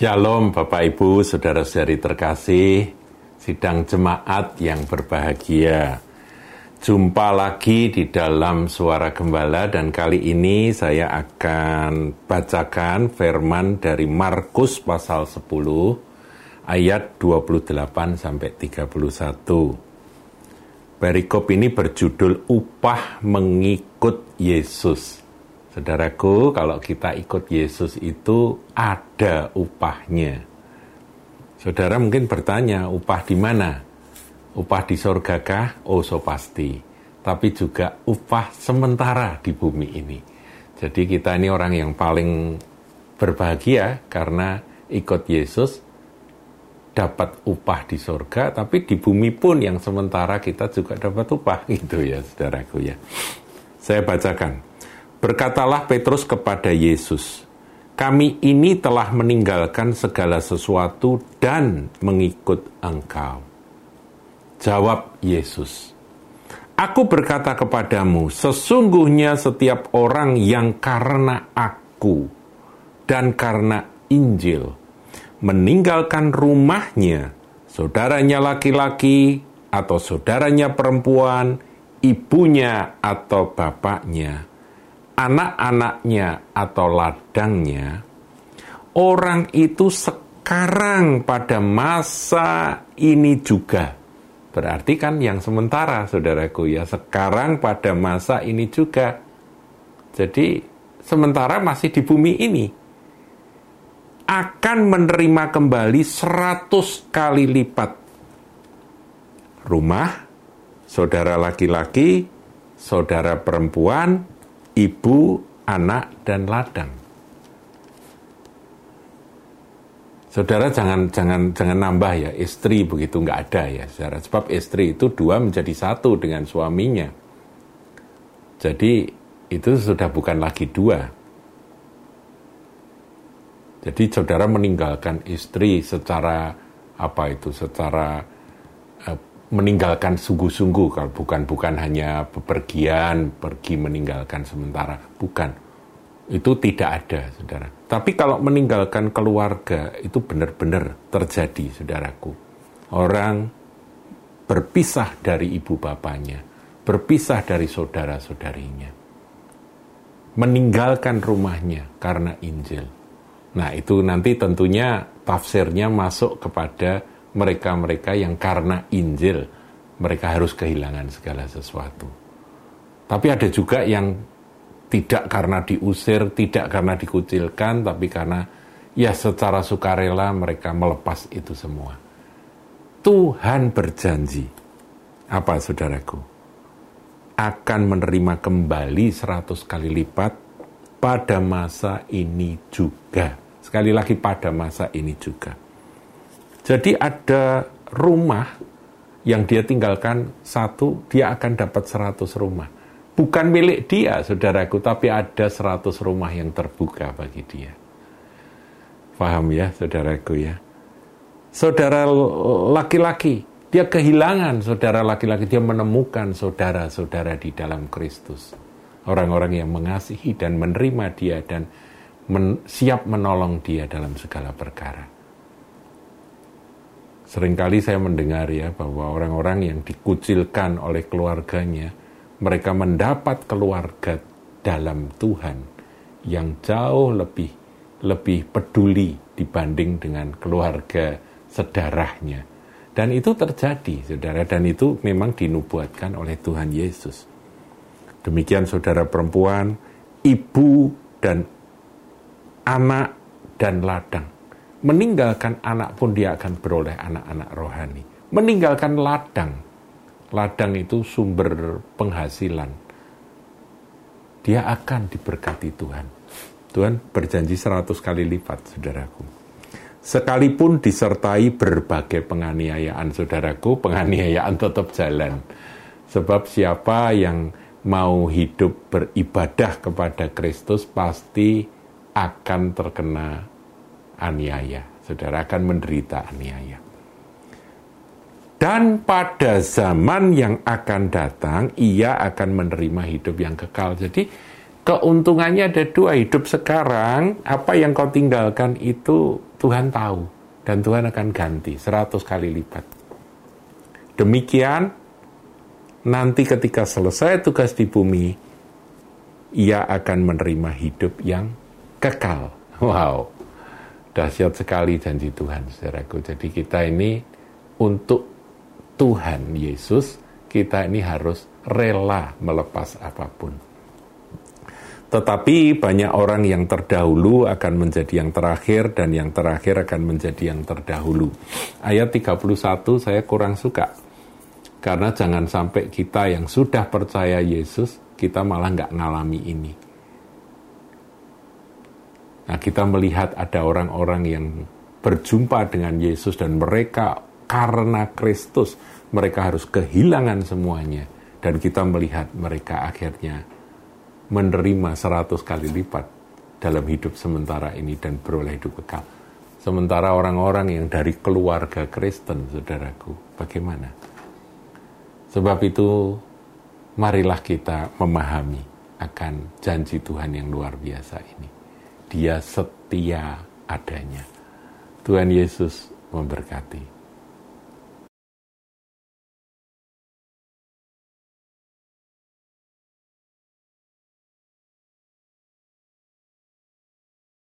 Shalom Bapak Ibu, Saudara-saudari terkasih, sidang jemaat yang berbahagia. Jumpa lagi di dalam Suara Gembala dan kali ini saya akan bacakan firman dari Markus pasal 10 ayat 28 sampai 31. Perikop ini berjudul upah mengikut Yesus. Saudaraku, kalau kita ikut Yesus itu ada upahnya. Saudara mungkin bertanya, upah di mana? Upah di sorga kah? Oh, so pasti. Tapi juga upah sementara di bumi ini. Jadi kita ini orang yang paling berbahagia karena ikut Yesus dapat upah di sorga, tapi di bumi pun yang sementara kita juga dapat upah gitu ya, saudaraku ya. Saya bacakan. Berkatalah Petrus kepada Yesus, "Kami ini telah meninggalkan segala sesuatu dan mengikut Engkau." Jawab Yesus, "Aku berkata kepadamu, sesungguhnya setiap orang yang karena Aku dan karena Injil meninggalkan rumahnya, saudaranya laki-laki atau saudaranya perempuan, ibunya atau bapaknya." Anak-anaknya atau ladangnya, orang itu sekarang pada masa ini juga. Berarti kan yang sementara, saudaraku ya, sekarang pada masa ini juga. Jadi sementara masih di bumi ini akan menerima kembali seratus kali lipat rumah, saudara laki-laki, saudara perempuan, ibu, anak, dan ladang. Saudara jangan jangan jangan nambah ya istri begitu nggak ada ya saudara sebab istri itu dua menjadi satu dengan suaminya. Jadi itu sudah bukan lagi dua. Jadi saudara meninggalkan istri secara apa itu secara meninggalkan sungguh-sungguh kalau bukan bukan hanya bepergian pergi meninggalkan sementara. Bukan. Itu tidak ada saudara. Tapi kalau meninggalkan keluarga itu benar-benar terjadi saudaraku. Orang berpisah dari ibu bapaknya berpisah dari saudara-saudarinya meninggalkan rumahnya karena Injil. Nah itu nanti tentunya tafsirnya masuk kepada mereka-mereka yang karena Injil mereka harus kehilangan segala sesuatu. Tapi ada juga yang tidak karena diusir, tidak karena dikucilkan, tapi karena ya secara sukarela mereka melepas itu semua. Tuhan berjanji, apa saudaraku? Akan menerima kembali seratus kali lipat pada masa ini juga. Sekali lagi pada masa ini juga. Jadi ada rumah yang dia tinggalkan satu, dia akan dapat seratus rumah. Bukan milik dia, saudaraku, tapi ada seratus rumah yang terbuka bagi dia. Paham ya, saudaraku ya? Saudara laki-laki, dia kehilangan saudara laki-laki, dia menemukan saudara-saudara di dalam Kristus. Orang-orang yang mengasihi dan menerima dia dan men siap menolong dia dalam segala perkara. Seringkali saya mendengar ya bahwa orang-orang yang dikucilkan oleh keluarganya, mereka mendapat keluarga dalam Tuhan yang jauh lebih lebih peduli dibanding dengan keluarga sedarahnya. Dan itu terjadi, saudara, dan itu memang dinubuatkan oleh Tuhan Yesus. Demikian saudara perempuan, ibu dan anak dan ladang meninggalkan anak pun dia akan beroleh anak-anak rohani. Meninggalkan ladang. Ladang itu sumber penghasilan. Dia akan diberkati Tuhan. Tuhan berjanji seratus kali lipat, saudaraku. Sekalipun disertai berbagai penganiayaan, saudaraku, penganiayaan tetap jalan. Sebab siapa yang mau hidup beribadah kepada Kristus pasti akan terkena aniaya. Saudara akan menderita aniaya. Dan pada zaman yang akan datang, ia akan menerima hidup yang kekal. Jadi, keuntungannya ada dua. Hidup sekarang, apa yang kau tinggalkan itu Tuhan tahu dan Tuhan akan ganti 100 kali lipat. Demikian nanti ketika selesai tugas di bumi, ia akan menerima hidup yang kekal. Wow, dahsyat sekali janji Tuhan, saudaraku. Jadi kita ini untuk Tuhan Yesus, kita ini harus rela melepas apa pun. Tetapi banyak orang yang terdahulu akan menjadi yang terakhir dan yang terakhir akan menjadi yang terdahulu. Ayat 31 saya kurang suka. Karena jangan sampai kita yang sudah percaya Yesus, kita malah nggak ngalami ini. Nah kita melihat ada orang-orang yang berjumpa dengan Yesus dan mereka karena Kristus, mereka harus kehilangan semuanya. Dan kita melihat mereka akhirnya menerima seratus kali lipat dalam hidup sementara ini dan beroleh hidup kekal. Sementara orang-orang yang dari keluarga Kristen, saudaraku, bagaimana? Sebab itu, marilah kita memahami akan janji Tuhan yang luar biasa ini. Dia setia adanya. Tuhan Yesus memberkati.